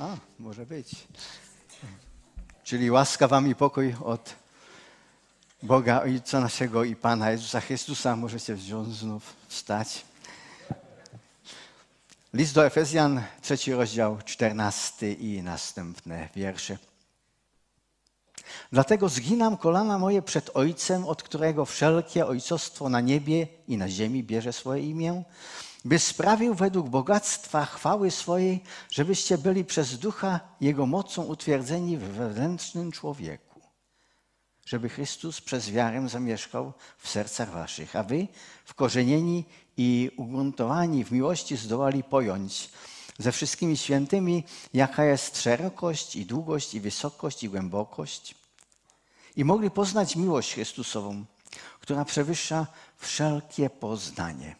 A, może być. Czyli łaska wam i pokój od Boga Ojca naszego i Pana Jezusa Chrystusa. Możecie wziąć znów wstać. List do Efezjan, trzeci rozdział, czternasty i następne wiersze. Dlatego zginam kolana moje przed Ojcem, od którego wszelkie ojcostwo na niebie i na ziemi bierze swoje imię, by sprawił według bogactwa chwały swojej, żebyście byli przez ducha Jego mocą utwierdzeni w wewnętrznym człowieku. Żeby Chrystus przez wiarę zamieszkał w sercach waszych, a wy wkorzenieni i ugruntowani w miłości zdołali pojąć ze wszystkimi świętymi, jaka jest szerokość i długość i wysokość i głębokość. I mogli poznać miłość Chrystusową, która przewyższa wszelkie poznanie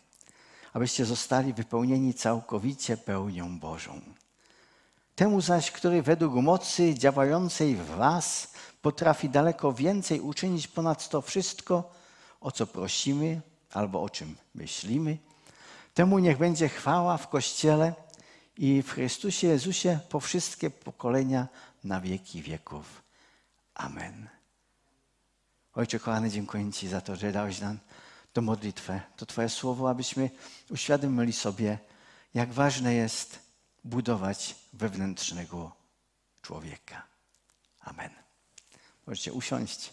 abyście zostali wypełnieni całkowicie pełnią Bożą. Temu zaś, który według mocy działającej w Was potrafi daleko więcej uczynić ponad to wszystko, o co prosimy albo o czym myślimy, temu niech będzie chwała w Kościele i w Chrystusie Jezusie po wszystkie pokolenia na wieki wieków. Amen. Ojcze kochany, dziękuję Ci za to, że dałeś nam to modlitwę, to Twoje słowo, abyśmy uświadomili sobie, jak ważne jest budować wewnętrznego człowieka. Amen. Możecie usiąść.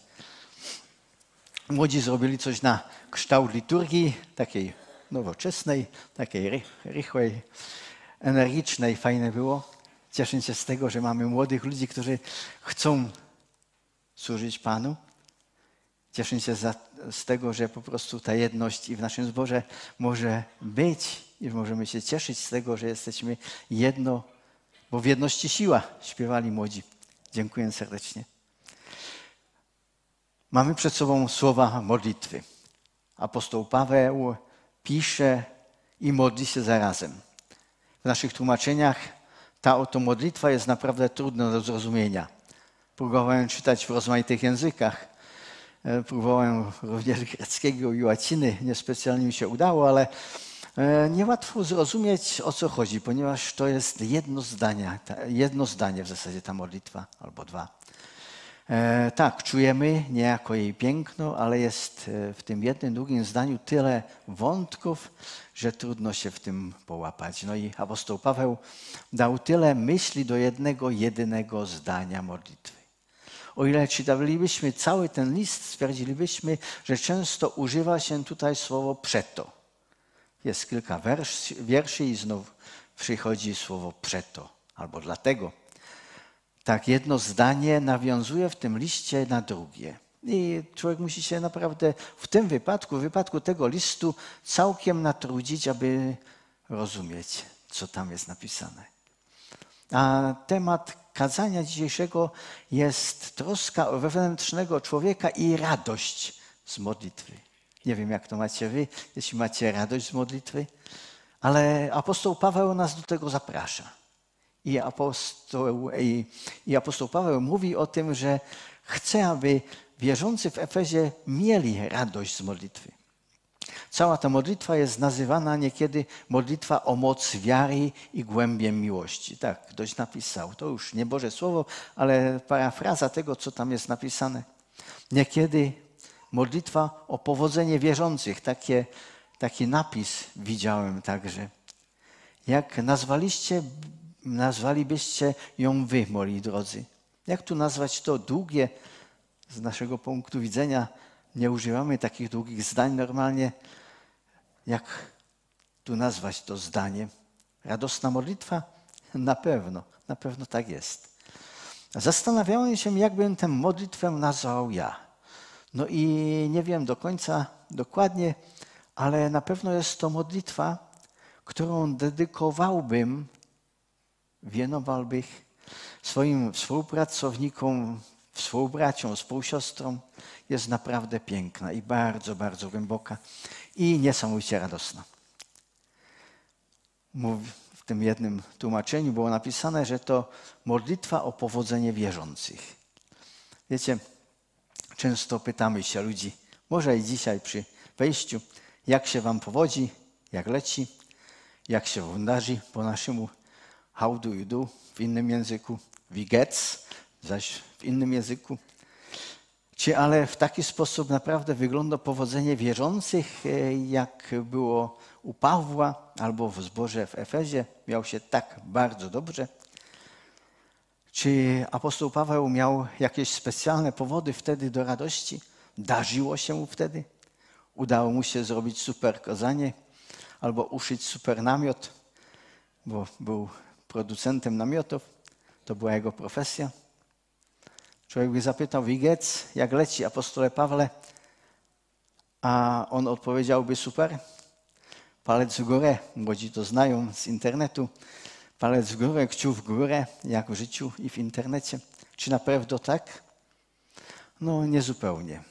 Młodzi zrobili coś na kształt liturgii, takiej nowoczesnej, takiej rychłej, energicznej. Fajne było. Cieszę się z tego, że mamy młodych ludzi, którzy chcą służyć Panu. Cieszę się za, z tego, że po prostu ta jedność i w naszym zborze może być i możemy się cieszyć z tego, że jesteśmy jedno, bo w jedności siła, śpiewali młodzi. Dziękuję serdecznie. Mamy przed sobą słowa modlitwy. Apostoł Paweł pisze i modli się zarazem. W naszych tłumaczeniach ta oto modlitwa jest naprawdę trudna do zrozumienia. Próbowałem czytać w rozmaitych językach próbowałem również greckiego i łaciny, niespecjalnie mi się udało, ale e, niełatwo zrozumieć, o co chodzi, ponieważ to jest jedno zdanie, jedno zdanie w zasadzie ta modlitwa, albo dwa. E, tak, czujemy niejako jej piękno, ale jest w tym jednym, drugim zdaniu tyle wątków, że trudno się w tym połapać. No i apostoł Paweł dał tyle myśli do jednego, jedynego zdania modlitwy. O ile czytalibyśmy cały ten list, stwierdzilibyśmy, że często używa się tutaj słowo przeto. Jest kilka wers, wierszy i znów przychodzi słowo przeto albo dlatego. Tak jedno zdanie nawiązuje w tym liście na drugie. I człowiek musi się naprawdę w tym wypadku, w wypadku tego listu, całkiem natrudzić, aby rozumieć, co tam jest napisane. A temat kazania dzisiejszego jest troska o wewnętrznego człowieka i radość z modlitwy. Nie wiem, jak to macie wy, jeśli macie radość z modlitwy, ale apostoł Paweł nas do tego zaprasza. I apostoł, i, i apostoł Paweł mówi o tym, że chce, aby wierzący w Efezie mieli radość z modlitwy. Cała ta modlitwa jest nazywana niekiedy modlitwa o moc wiary i głębiem miłości. Tak, ktoś napisał. To już nie Boże Słowo, ale parafraza tego, co tam jest napisane. Niekiedy modlitwa o powodzenie wierzących. Takie, taki napis widziałem także. Jak nazwaliście, nazwalibyście ją wy, moi drodzy? Jak tu nazwać to długie, z naszego punktu widzenia, nie używamy takich długich zdań normalnie. Jak tu nazwać to zdanie? Radosna modlitwa? Na pewno, na pewno tak jest. Zastanawiałem się, jakbym tę modlitwę nazwał ja. No i nie wiem do końca dokładnie, ale na pewno jest to modlitwa, którą dedykowałbym, wienowałbym swoim współpracownikom, współbraciom, współsiostrom, jest naprawdę piękna i bardzo, bardzo głęboka i niesamowicie radosna. W tym jednym tłumaczeniu było napisane, że to modlitwa o powodzenie wierzących. Wiecie, często pytamy się ludzi, może i dzisiaj przy wejściu, jak się wam powodzi, jak leci, jak się wądarzy po naszemu, how do you do w innym języku, wie geht's zaś w innym języku. Czy ale w taki sposób naprawdę wygląda powodzenie wierzących, e, jak było u Pawła albo w zborze w Efezie? Miał się tak bardzo dobrze. Czy apostoł Paweł miał jakieś specjalne powody wtedy do radości? Darzyło się mu wtedy? Udało mu się zrobić super kazanie albo uszyć super namiot, bo był producentem namiotów. To była jego profesja. Człowiek by zapytał, Wigec, jak leci apostole Pawle? A on odpowiedziałby, super, palec w górę, młodzi to znają z internetu, palec w górę, kciuk w górę, jak w życiu i w internecie. Czy na pewno tak? No, niezupełnie.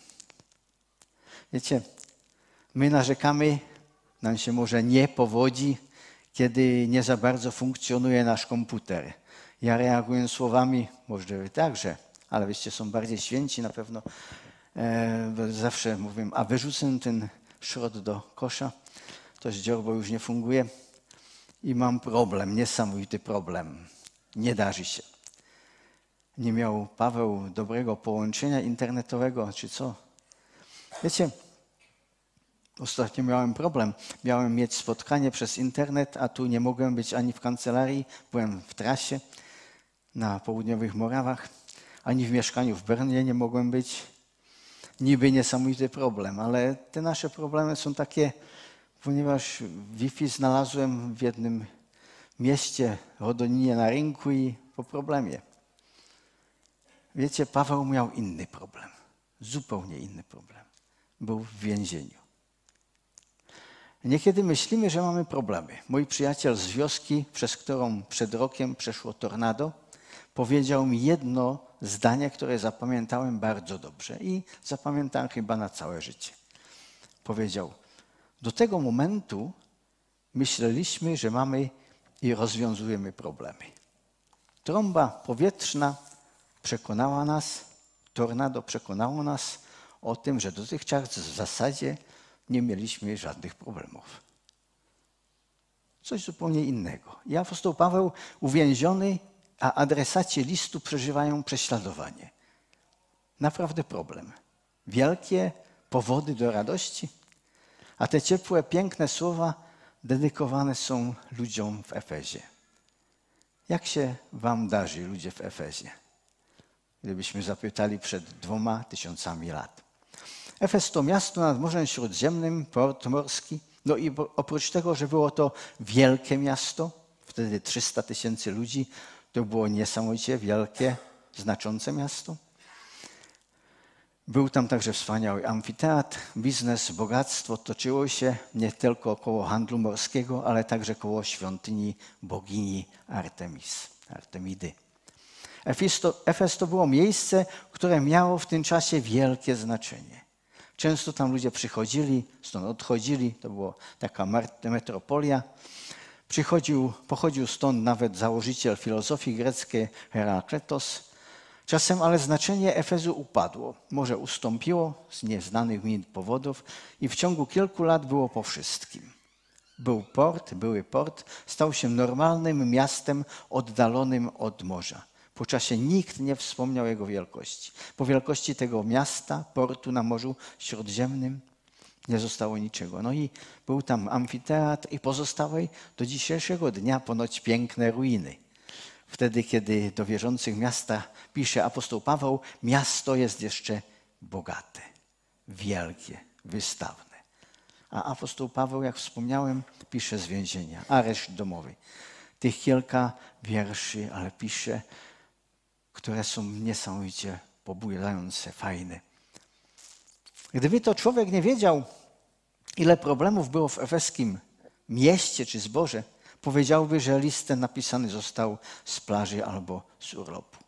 Wiecie, my narzekamy, nam się może nie powodzi, kiedy nie za bardzo funkcjonuje nasz komputer. Ja reaguję słowami, może wy także, ale wyście są bardziej święci na pewno. E, zawsze mówię, a wyrzucę ten szrot do kosza, to dziorbo już nie funguje i mam problem, niesamowity problem. Nie darzy się. Nie miał Paweł dobrego połączenia internetowego, czy co? Wiecie, ostatnio miałem problem. Miałem mieć spotkanie przez internet, a tu nie mogłem być ani w kancelarii. Byłem w trasie na południowych Morawach, ani w mieszkaniu w Bernie nie mogłem być. Niby niesamowity problem, ale te nasze problemy są takie, ponieważ Wi-Fi znalazłem w jednym mieście, Rodoninie na rynku i po problemie. Wiecie, Paweł miał inny problem, zupełnie inny problem. Był w więzieniu. Niekiedy myślimy, że mamy problemy. Mój przyjaciel z wioski, przez którą przed rokiem przeszło tornado, powiedział mi jedno zdanie, które zapamiętałem bardzo dobrze i zapamiętałem chyba na całe życie. Powiedział: Do tego momentu myśleliśmy, że mamy i rozwiązujemy problemy. Trąba powietrzna przekonała nas, tornado przekonało nas o tym, że dotychczas w zasadzie nie mieliśmy żadnych problemów. Coś zupełnie innego. I apostoł Paweł uwięziony a adresaci listu przeżywają prześladowanie. Naprawdę problem. Wielkie powody do radości, a te ciepłe, piękne słowa dedykowane są ludziom w Efezie. Jak się wam darzy, ludzie w Efezie? Gdybyśmy zapytali przed dwoma tysiącami lat. Efes to miasto nad Morzem Śródziemnym, port morski. No i oprócz tego, że było to wielkie miasto, wtedy 300 tysięcy ludzi, to było niesamowicie wielkie, znaczące miasto. Był tam także wspaniały amfiteatr, biznes, bogactwo toczyło się nie tylko około handlu morskiego, ale także koło świątyni bogini Artemis, Artemidy. Efes to było miejsce, które miało w tym czasie wielkie znaczenie. Często tam ludzie przychodzili, stąd odchodzili, to była taka metropolia. Przychodził, pochodził stąd nawet założyciel filozofii greckiej Herakletos. Czasem ale znaczenie Efezu upadło, może ustąpiło z nieznanych mi powodów i w ciągu kilku lat było po wszystkim. Był port, były port, stał się normalnym miastem oddalonym od morza. Po czasie nikt nie wspomniał jego wielkości. Po wielkości tego miasta, portu na Morzu Śródziemnym, nie zostało niczego. No i był tam amfiteatr i pozostały do dzisiejszego dnia ponoć piękne ruiny. Wtedy, kiedy do wierzących miasta pisze apostoł Paweł, miasto jest jeszcze bogate, wielkie, wystawne. A apostoł Paweł, jak wspomniałem, pisze z więzienia, areszt domowy. Tych kilka wierszy, ale pisze, które są niesamowicie pobudzające, fajne. Gdyby to człowiek nie wiedział, ile problemów było w efeskim mieście czy zborze, powiedziałby, że list ten napisany został z plaży albo z urlopu.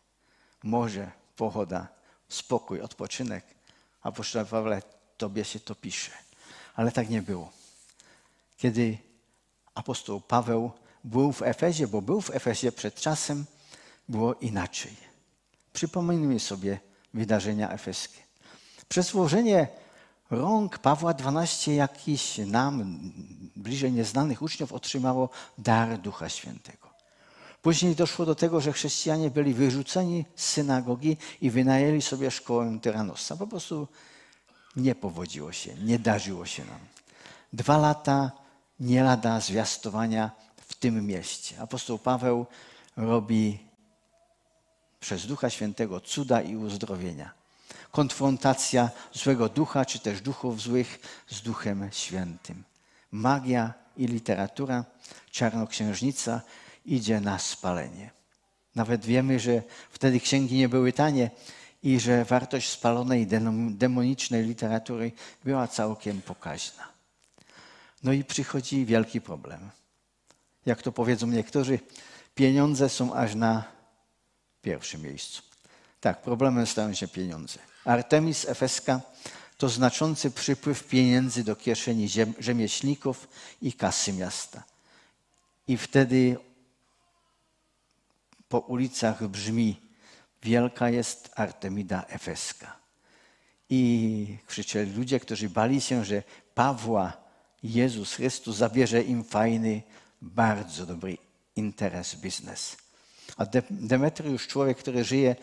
Morze, pochoda, spokój, odpoczynek. A poszczególnie Pawle, tobie się to pisze. Ale tak nie było. Kiedy apostoł Paweł był w Efezie, bo był w Efezie przed czasem, było inaczej. Przypomnijmy sobie wydarzenia efeskie. Przez włożenie rąk Pawła XII jakiś nam, bliżej nieznanych uczniów, otrzymało dar Ducha Świętego. Później doszło do tego, że chrześcijanie byli wyrzuceni z synagogi i wynajęli sobie szkołę Tyranosa. Po prostu nie powodziło się, nie darzyło się nam. Dwa lata nie lada zwiastowania w tym mieście. Apostoł Paweł robi przez Ducha Świętego cuda i uzdrowienia. Konfrontacja złego ducha, czy też duchów złych z Duchem Świętym. Magia i literatura, czarnoksiężnica idzie na spalenie. Nawet wiemy, że wtedy księgi nie były tanie i że wartość spalonej demonicznej literatury była całkiem pokaźna. No i przychodzi wielki problem. Jak to powiedzą niektórzy, pieniądze są aż na pierwszym miejscu. Tak, problemem stają się pieniądze. Artemis Efeska to znaczący przypływ pieniędzy do kieszeni rzemieślników i kasy miasta. I wtedy po ulicach brzmi: Wielka jest Artemida Efeska. I krzyczeli ludzie, którzy bali się, że Pawła Jezus Chrystus zabierze im fajny, bardzo dobry interes, biznes. A Demetriusz, człowiek, który żyje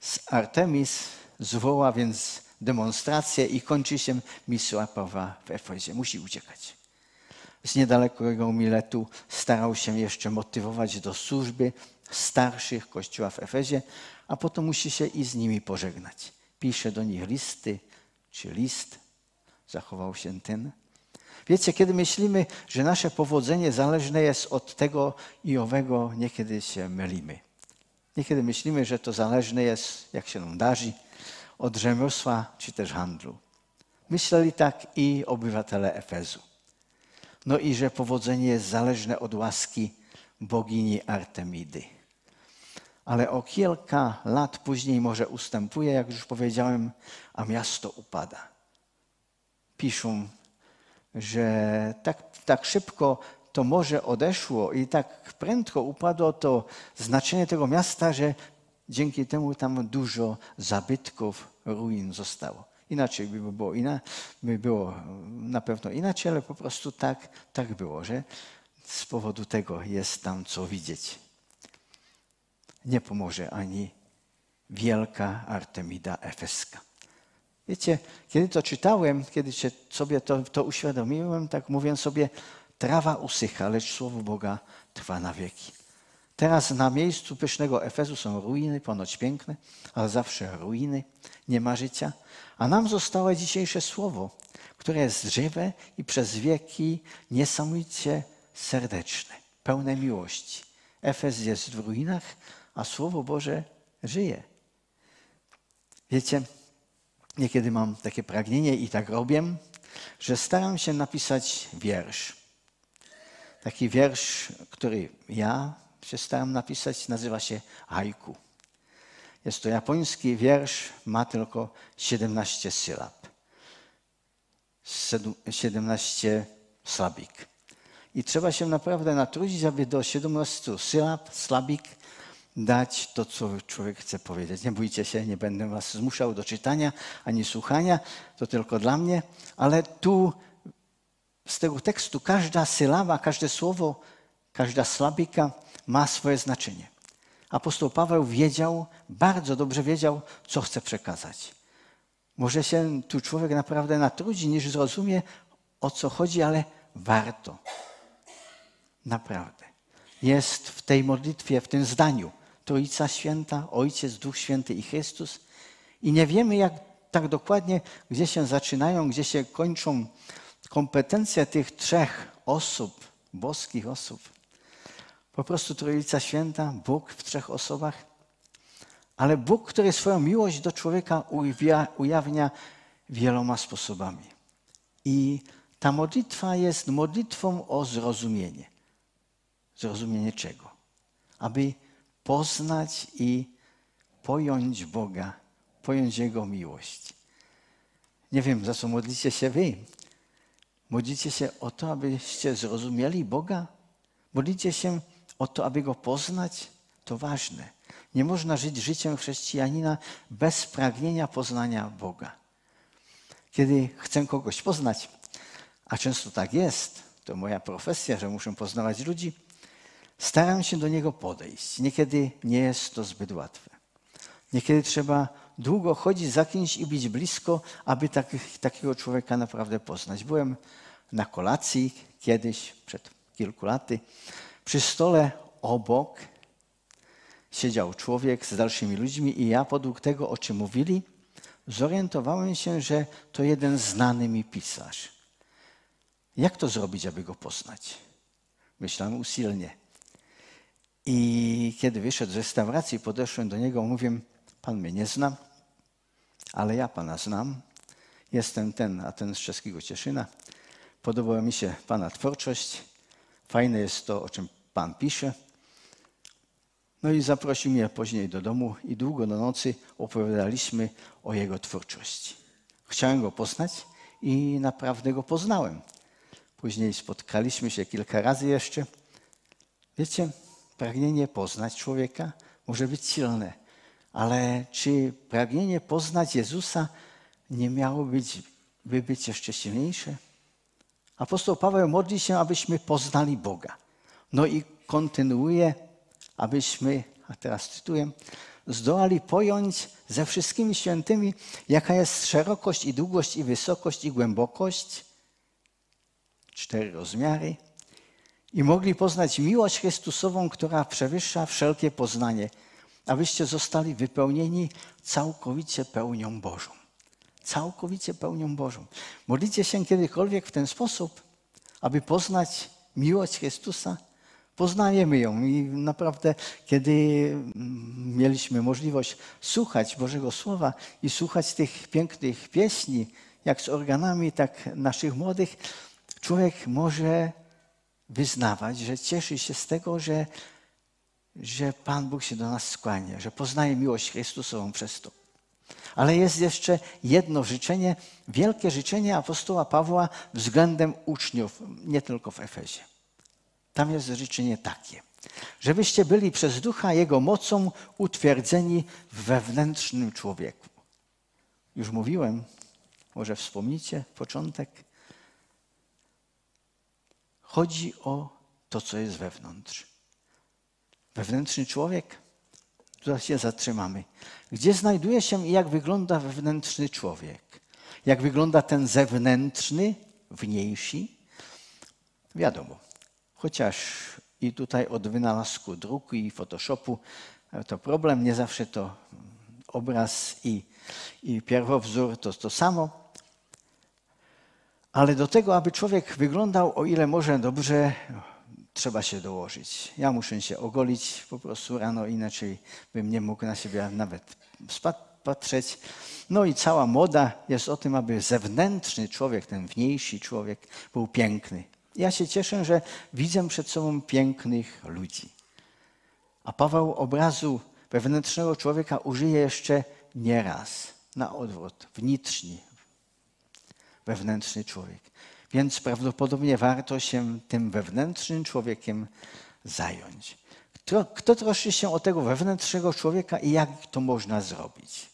z Artemis, zwoła więc demonstrację i kończy się misja Pawła w Efezie. Musi uciekać. Z niedalekiego Miletu starał się jeszcze motywować do służby starszych kościoła w Efezie, a potem musi się i z nimi pożegnać. Pisze do nich listy, czy list, zachował się ten. Wiecie, kiedy myślimy, że nasze powodzenie zależne jest od tego i owego, niekiedy się mylimy. Niekiedy myślimy, że to zależne jest, jak się nam darzy, od rzemiosła czy też handlu. Myśleli tak i obywatele Efezu. No i że powodzenie jest zależne od łaski bogini Artemidy. Ale o kilka lat później może ustępuje, jak już powiedziałem, a miasto upada. Piszą, że tak, tak szybko to morze odeszło i tak prędko upadło to znaczenie tego miasta, że dzięki temu tam dużo zabytków, ruin zostało. Inaczej by było, ina, by było na pewno inaczej, ale po prostu tak, tak było, że z powodu tego jest tam co widzieć. Nie pomoże ani wielka Artemida Efeska. Wiecie, kiedy to czytałem, kiedy sobie to, to uświadomiłem, tak mówię sobie, trawa usycha, lecz słowo Boga trwa na wieki. Teraz na miejscu pysznego Efezu są ruiny, ponoć piękne, ale zawsze ruiny, nie ma życia. A nam zostało dzisiejsze słowo, które jest żywe i przez wieki niesamowicie serdeczne, pełne miłości. Efez jest w ruinach, a Słowo Boże żyje. Wiecie, niekiedy mam takie pragnienie i tak robię, że staram się napisać wiersz. Taki wiersz, który ja się napisać, nazywa się haiku. Jest to japoński wiersz, ma tylko 17 sylab. 17 slabik. I trzeba się naprawdę natrudzić, aby do 17 sylab, slabik dać to, co człowiek chce powiedzieć. Nie bójcie się, nie będę was zmuszał do czytania ani słuchania, to tylko dla mnie, ale tu z tego tekstu każda sylaba, każde słowo, każda slabika ma swoje znaczenie. Apostoł Paweł wiedział, bardzo dobrze wiedział, co chce przekazać. Może się tu człowiek naprawdę natrudzi, niż zrozumie, o co chodzi, ale warto. Naprawdę. Jest w tej modlitwie, w tym zdaniu Trójca Święta, Ojciec, Duch Święty i Chrystus. I nie wiemy jak tak dokładnie, gdzie się zaczynają, gdzie się kończą kompetencje tych trzech osób, boskich osób. Po prostu Trójca Święta, Bóg w trzech osobach, ale Bóg, który swoją miłość do człowieka ujawnia wieloma sposobami. I ta modlitwa jest modlitwą o zrozumienie. Zrozumienie czego? Aby poznać i pojąć Boga, pojąć Jego miłość. Nie wiem, za co modlicie się wy. Modlicie się o to, abyście zrozumieli Boga? Modlicie się o to, aby Go poznać? To ważne. Nie można żyć życiem chrześcijanina bez pragnienia poznania Boga. Kiedy chcę kogoś poznać, a często tak jest, to moja profesja, że muszę poznawać ludzi, Staram się do niego podejść. Niekiedy nie jest to zbyt łatwe. Niekiedy trzeba długo chodzić za kimś i być blisko, aby taki, takiego człowieka naprawdę poznać. Byłem na kolacji kiedyś, przed kilku laty. Przy stole obok siedział człowiek z dalszymi ludźmi i ja podług tego, o czym mówili, zorientowałem się, że to jeden znany mi pisarz. Jak to zrobić, aby go poznać? Myślałem usilnie. I kiedy wyszedł z restauracji, podeszłem do niego, mówię, pan mnie nie zna, ale ja pana znam. Jestem ten, a ten z czeskiego Cieszyna. Podobała mi się pana twórczość. Fajne jest to, o czym pan pisze. No i zaprosił mnie później do domu i długo do nocy opowiadaliśmy o jego twórczości. Chciałem go poznać i naprawdę go poznałem. Później spotkaliśmy się kilka razy jeszcze. Wiecie, pragnienie poznać człowieka może być silne, ale czy pragnienie poznać Jezusa nie miało być, by być jeszcze silniejsze? Apostoł Paweł modli się, abyśmy poznali Boga. No i kontynuuje, abyśmy, a teraz cytuję, zdołali pojąć ze wszystkimi świętymi, jaka jest szerokość i długość i wysokość i głębokość, cztery rozmiary, i mogli poznać miłość Chrystusową, która przewyższa wszelkie poznanie, abyście zostali wypełnieni całkowicie pełnią Bożą. Całkowicie pełnią Bożą. Modlicie się kiedykolwiek w ten sposób, aby poznać miłość Chrystusa? Poznajemy ją i naprawdę, kiedy mm, mieliśmy możliwość słuchać Bożego Słowa i słuchać tych pięknych pieśni, jak z organami, tak naszych młodych, człowiek może wyznawać, że cieszy się z tego, że, że Pan Bóg się do nas skłania, że poznaje miłość Chrystusową przez to. Ale jest jeszcze jedno życzenie, wielkie życzenie apostoła Pawła względem uczniów, nie tylko w Efezie. Tam jest życzenie takie, żebyście byli przez ducha Jego mocą utwierdzeni w wewnętrznym człowieku. Już mówiłem, może wspomnicie początek. Chodzi o to, co jest wewnątrz. Wewnętrzny człowiek, tutaj się zatrzymamy. Gdzie znajduje się i jak wygląda wewnętrzny człowiek? Jak wygląda ten zewnętrzny, wniejszy? Wiadomo, chociaż i tutaj od wynalazku druku i Photoshopu to problem, nie zawsze to obraz i, i pierwowzór to to samo, ale do tego, aby człowiek wyglądał o ile może dobrze, trzeba się dołożyć. Ja muszę się ogolić po prostu rano, inaczej bym nie mógł na siebie nawet patrzeć. No i cała moda jest o tym, aby zewnętrzny człowiek, ten wniejszy człowiek był piękny. Ja się cieszę, że widzę przed sobą pięknych ludzi. A Paweł obrazu wewnętrznego człowieka użyje jeszcze nieraz. Na odwrót, wnitrzni, wewnętrzny człowiek. Więc prawdopodobnie warto się tym wewnętrznym człowiekiem zająć. Kto, kto troszczy się o tego wewnętrznego człowieka i jak to można zrobić?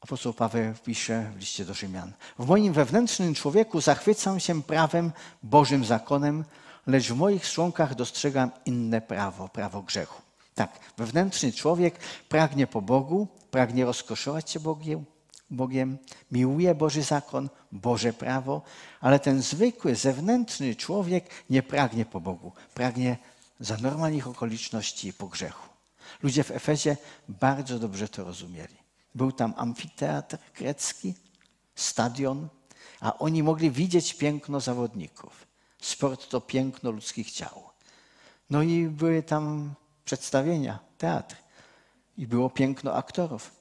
Apostoł Paweł pisze w liście do Rzymian. W moim wewnętrznym człowieku zachwycam się prawem, Bożym zakonem, lecz w moich członkach dostrzegam inne prawo, prawo grzechu. Tak, wewnętrzny człowiek pragnie po Bogu, pragnie rozkoszować się Bogiem, Bogiem, miłuje Boży zakon, Boże prawo, ale ten zwykły, zewnętrzny człowiek nie pragnie po Bogu, pragnie za normalnych okoliczności po grzechu. Ludzie w Efezie bardzo dobrze to rozumieli. Był tam amfiteatr grecki, stadion, a oni mogli widzieć piękno zawodników. Sport to piękno ludzkich ciał. No i były tam przedstawienia, teatr. I było piękno aktorów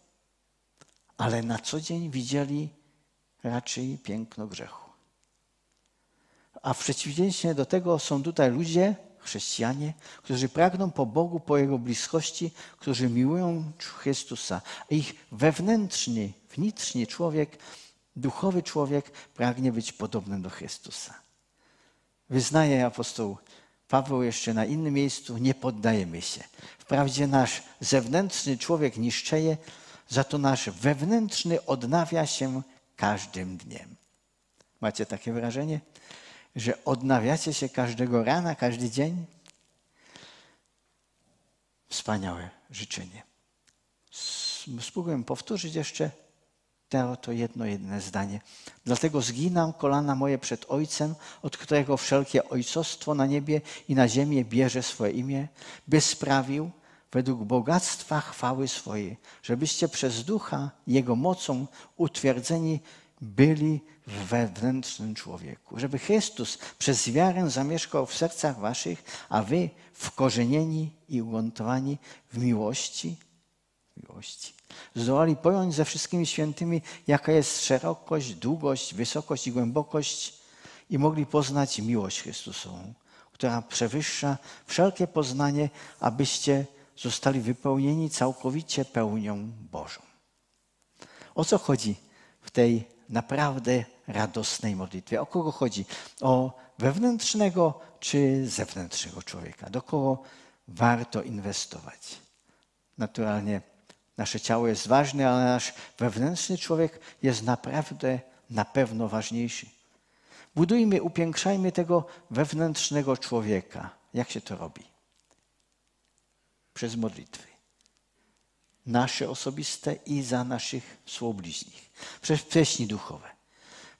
ale na co dzień widzieli raczej piękno grzechu. A w przeciwieństwie do tego są tutaj ludzie, chrześcijanie, którzy pragną po Bogu, po Jego bliskości, którzy miłują Chrystusa. Ich wewnętrzny, wnitrzny człowiek, duchowy człowiek pragnie być podobny do Chrystusa. Wyznaje apostoł Paweł jeszcze na innym miejscu, nie poddajemy się. Wprawdzie nasz zewnętrzny człowiek niszczeje, za to nasz wewnętrzny odnawia się każdym dniem. Macie takie wrażenie, że odnawiacie się każdego rana, każdy dzień? wspaniałe życzenie. Spróbuję powtórzyć jeszcze to, to jedno, jedne zdanie. Dlatego zginam kolana moje przed Ojcem, od którego wszelkie ojcostwo na niebie i na ziemię bierze swoje imię, by sprawił, według bogactwa chwały swojej, żebyście przez ducha Jego mocą utwierdzeni byli w wewnętrznym człowieku. Żeby Chrystus przez wiarę zamieszkał w sercach waszych, a wy wkorzenieni i ugruntowani w miłości, miłości. Zdołali pojąć ze wszystkimi świętymi, jaka jest szerokość, długość, wysokość i głębokość i mogli poznać miłość Chrystusową, która przewyższa wszelkie poznanie, abyście zostali wypełnieni całkowicie pełnią Bożą. O co chodzi w tej naprawdę radosnej modlitwie? O kogo chodzi? O wewnętrznego czy zewnętrznego człowieka? Do kogo warto inwestować? Naturalnie nasze ciało jest ważne, ale nasz wewnętrzny człowiek jest naprawdę na pewno ważniejszy. Budujmy, upiększajmy tego wewnętrznego człowieka. Jak się to robi? Przez modlitwy. Nasze osobiste i za naszych współbliźnich. Przez pieśni duchowe.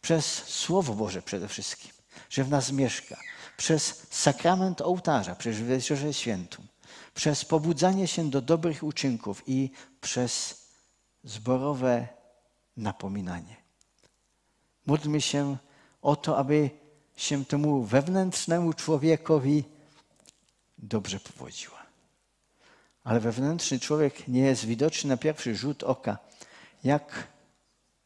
Przez Słowo Boże przede wszystkim, że w nas mieszka. Przez sakrament ołtarza, przez Wieczerze Świętą. Przez pobudzanie się do dobrych uczynków i przez zborowe napominanie. Módlmy się o to, aby się temu wewnętrznemu człowiekowi dobrze powodziła. Ale wewnętrzny człowiek nie jest widoczny na pierwszy rzut oka. Jak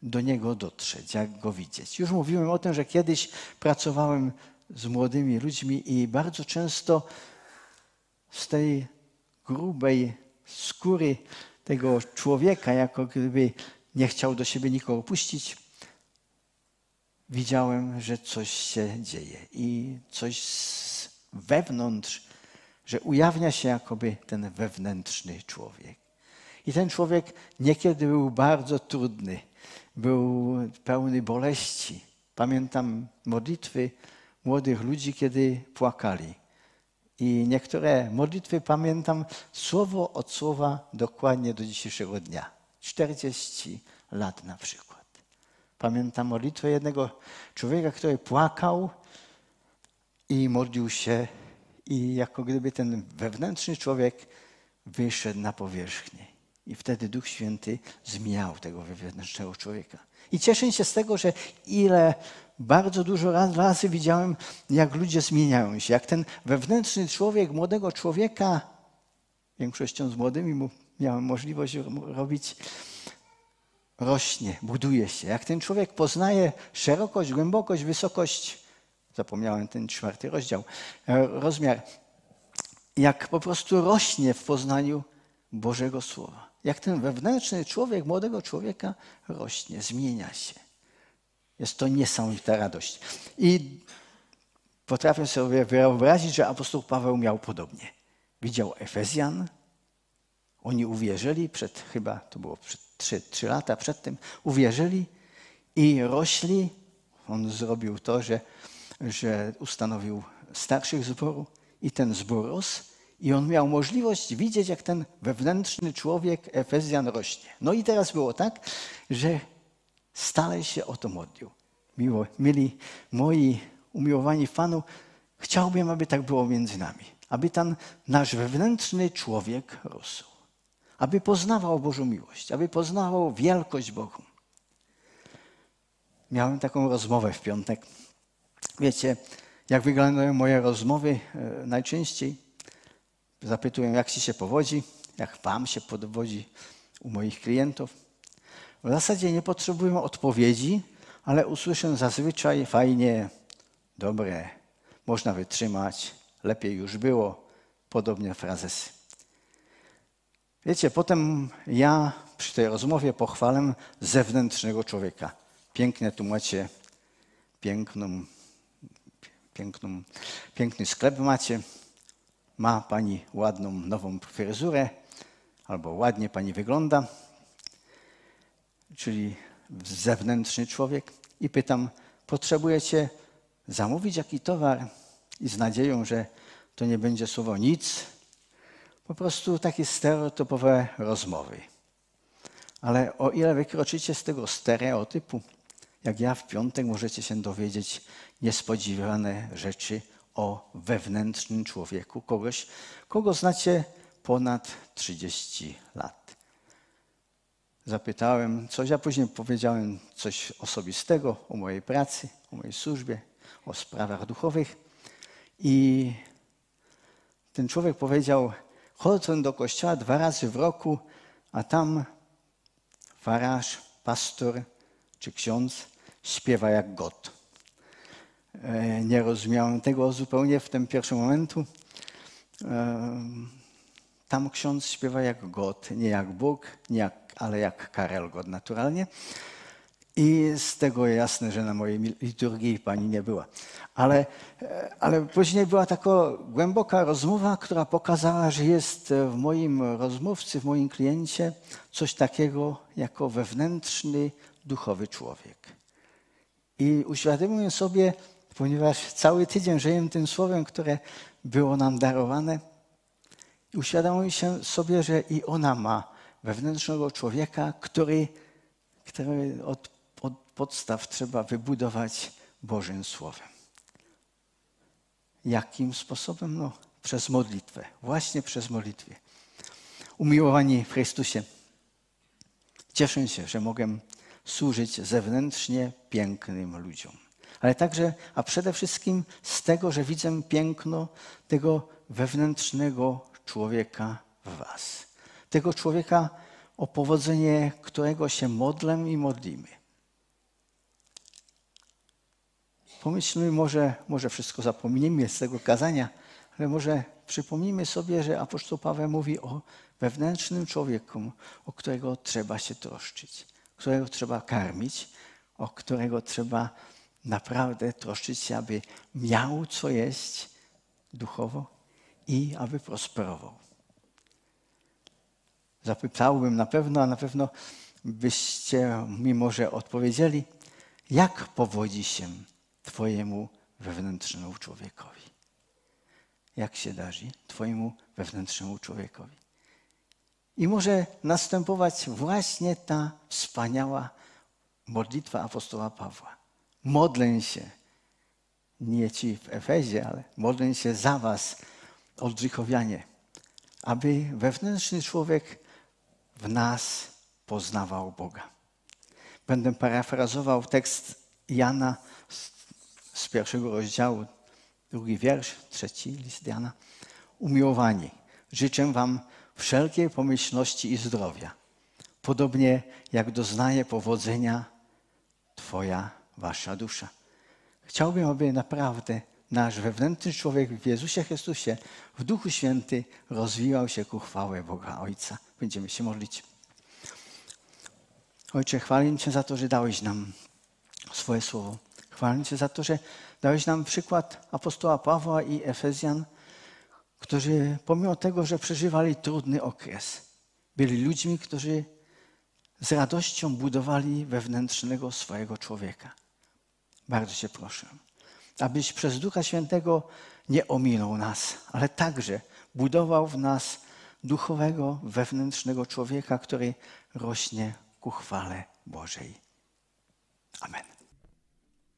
do niego dotrzeć, jak go widzieć? Już mówiłem o tym, że kiedyś pracowałem z młodymi ludźmi i bardzo często z tej grubej skóry tego człowieka, jako gdyby nie chciał do siebie nikogo puścić, widziałem, że coś się dzieje i coś wewnątrz, że ujawnia się jakoby ten wewnętrzny człowiek. I ten człowiek niekiedy był bardzo trudny, był pełny boleści. Pamiętam modlitwy młodych ludzi, kiedy płakali. I niektóre modlitwy pamiętam słowo od słowa dokładnie do dzisiejszego dnia. 40 lat na przykład. Pamiętam modlitwę jednego człowieka, który płakał i modlił się, i jako gdyby ten wewnętrzny człowiek wyszedł na powierzchnię. I wtedy Duch Święty zmieniał tego wewnętrznego człowieka. I cieszę się z tego, że ile bardzo dużo razy widziałem, jak ludzie zmieniają się, jak ten wewnętrzny człowiek, młodego człowieka, większością z młodymi miałem możliwość robić, rośnie, buduje się. Jak ten człowiek poznaje szerokość, głębokość, wysokość, zapomniałem ten czwarty rozdział, e, rozmiar, jak po prostu rośnie w poznaniu Bożego Słowa. Jak ten wewnętrzny człowiek, młodego człowieka rośnie, zmienia się. Jest to niesamowita radość. I potrafię sobie wyobrazić, że apostoł Paweł miał podobnie. Widział Efezjan, oni uwierzyli, przed, chyba to było przed trzy, trzy lata przed tym, uwierzyli i rośli. On zrobił to, że, że ustanowił starszych zboru i ten zbór rósł i on miał możliwość widzieć, jak ten wewnętrzny człowiek Efezjan rośnie. No i teraz było tak, że stale się o to modlił. Miło, mieli moi umiłowani fanu, chciałbym, aby tak było między nami. Aby ten nasz wewnętrzny człowiek rósł. Aby poznawał Bożą miłość, aby poznawał wielkość Bogu. Miałem taką rozmowę w piątek. Wiecie, jak wyglądają moje rozmowy e, najczęściej? Zapytuję, jak ci się powodzi, jak wam się powodzi u moich klientów. W zasadzie nie potrzebują odpowiedzi, ale usłyszę zazwyczaj fajnie, dobre, można wytrzymać, lepiej już było, podobnie frazesy. Wiecie, potem ja przy tej rozmowie pochwalę zewnętrznego człowieka. Piękne tu macie, piękną, piękną, piękny sklep macie. Ma pani ładną, nową fryzurę, albo ładnie pani wygląda czyli zewnętrzny człowiek, i pytam, potrzebujecie zamówić jaki towar? I z nadzieją, że to nie będzie słowo nic, po prostu takie stereotypowe rozmowy. Ale o ile wykroczycie z tego stereotypu, jak ja w piątek możecie się dowiedzieć niespodziewane rzeczy o wewnętrznym człowieku, kogoś, kogo znacie ponad 30 lat. Zapytałem coś, a później powiedziałem coś osobistego o mojej pracy, o mojej służbie, o sprawach duchowych. I ten człowiek powiedział, chodzę do kościoła dwa razy w roku, a tam faraż, pastor czy ksiądz śpiewa jak God. E, nie rozumiałem tego zupełnie w tym pierwszym momentu. E, tam ksiądz śpiewa jak God, nie jak Bóg, nie jak, ale jak Karel God naturalnie. I z tego jasne, że na mojej liturgii pani nie była. Ale, e, ale później była taka głęboka rozmowa, która pokazała, że jest w moim rozmówcy, w moim kliencie coś takiego jako wewnętrzny, duchowy człowiek. I uświadomiłem sobie, ponieważ cały tydzień żyję tym słowem, które było nam darowane, i uświadomiłem się sobie, że i ona ma wewnętrznego człowieka, który, który od, od podstaw trzeba wybudować Bożym Słowem. Jakim sposobem? No, przez modlitwę. Właśnie przez modlitwę. Umiłowani w Chrystusie, cieszę się, że mogę służyć zewnętrznie pięknym ludziom. Ale także, a przede wszystkim z tego, że widzę piękno tego wewnętrznego człowieka w Was. Tego człowieka, o powodzenie którego się modlę i modlimy. Pomyślmy, może, może wszystko zapomnimy z tego kazania, ale może przypomnijmy sobie, że apostoł Paweł mówi o wewnętrznym człowieku, o którego trzeba się troszczyć, którego trzeba karmić, o którego trzeba naprawdę troszczyć się, aby miał co jeść duchowo i aby prosperował. Zapytałbym na pewno, a na pewno byście mi może odpowiedzieli, jak powodzi się Twojemu wewnętrznemu człowiekowi? Jak się darzy Twojemu wewnętrznemu człowiekowi? I może następować właśnie ta wspaniała modlitwa apostoła Pawła. Modlę się, nie ci w Efezie, ale modlę się za was, Oldrzychowianie, aby wewnętrzny człowiek w nas poznawał Boga. Będę parafrazował tekst Jana z pierwszego rozdziału, drugi wiersz, trzeci list Jana. Umiłowani, życzę wam wszelkiej pomyślności i zdrowia, podobnie jak doznaje powodzenia Twoja, Wasza dusza. Chciałbym, aby naprawdę nasz wewnętrzny człowiek w Jezusie Chrystusie, w Duchu Święty rozwijał się ku chwałę Boga Ojca. Będziemy się modlić. Ojcze, chwalę Cię za to, że dałeś nam swoje słowo. Chwalę Cię za to, że dałeś nam przykład apostoła Pawła i Efezjan, którzy pomimo tego, że przeżywali trudny okres, byli ludźmi, którzy z radością budowali wewnętrznego swojego człowieka. Bardzo Cię proszę, abyś przez Ducha Świętego nie ominął nas, ale także budował w nas duchowego, wewnętrznego człowieka, który rośnie ku chwale Bożej. Amen.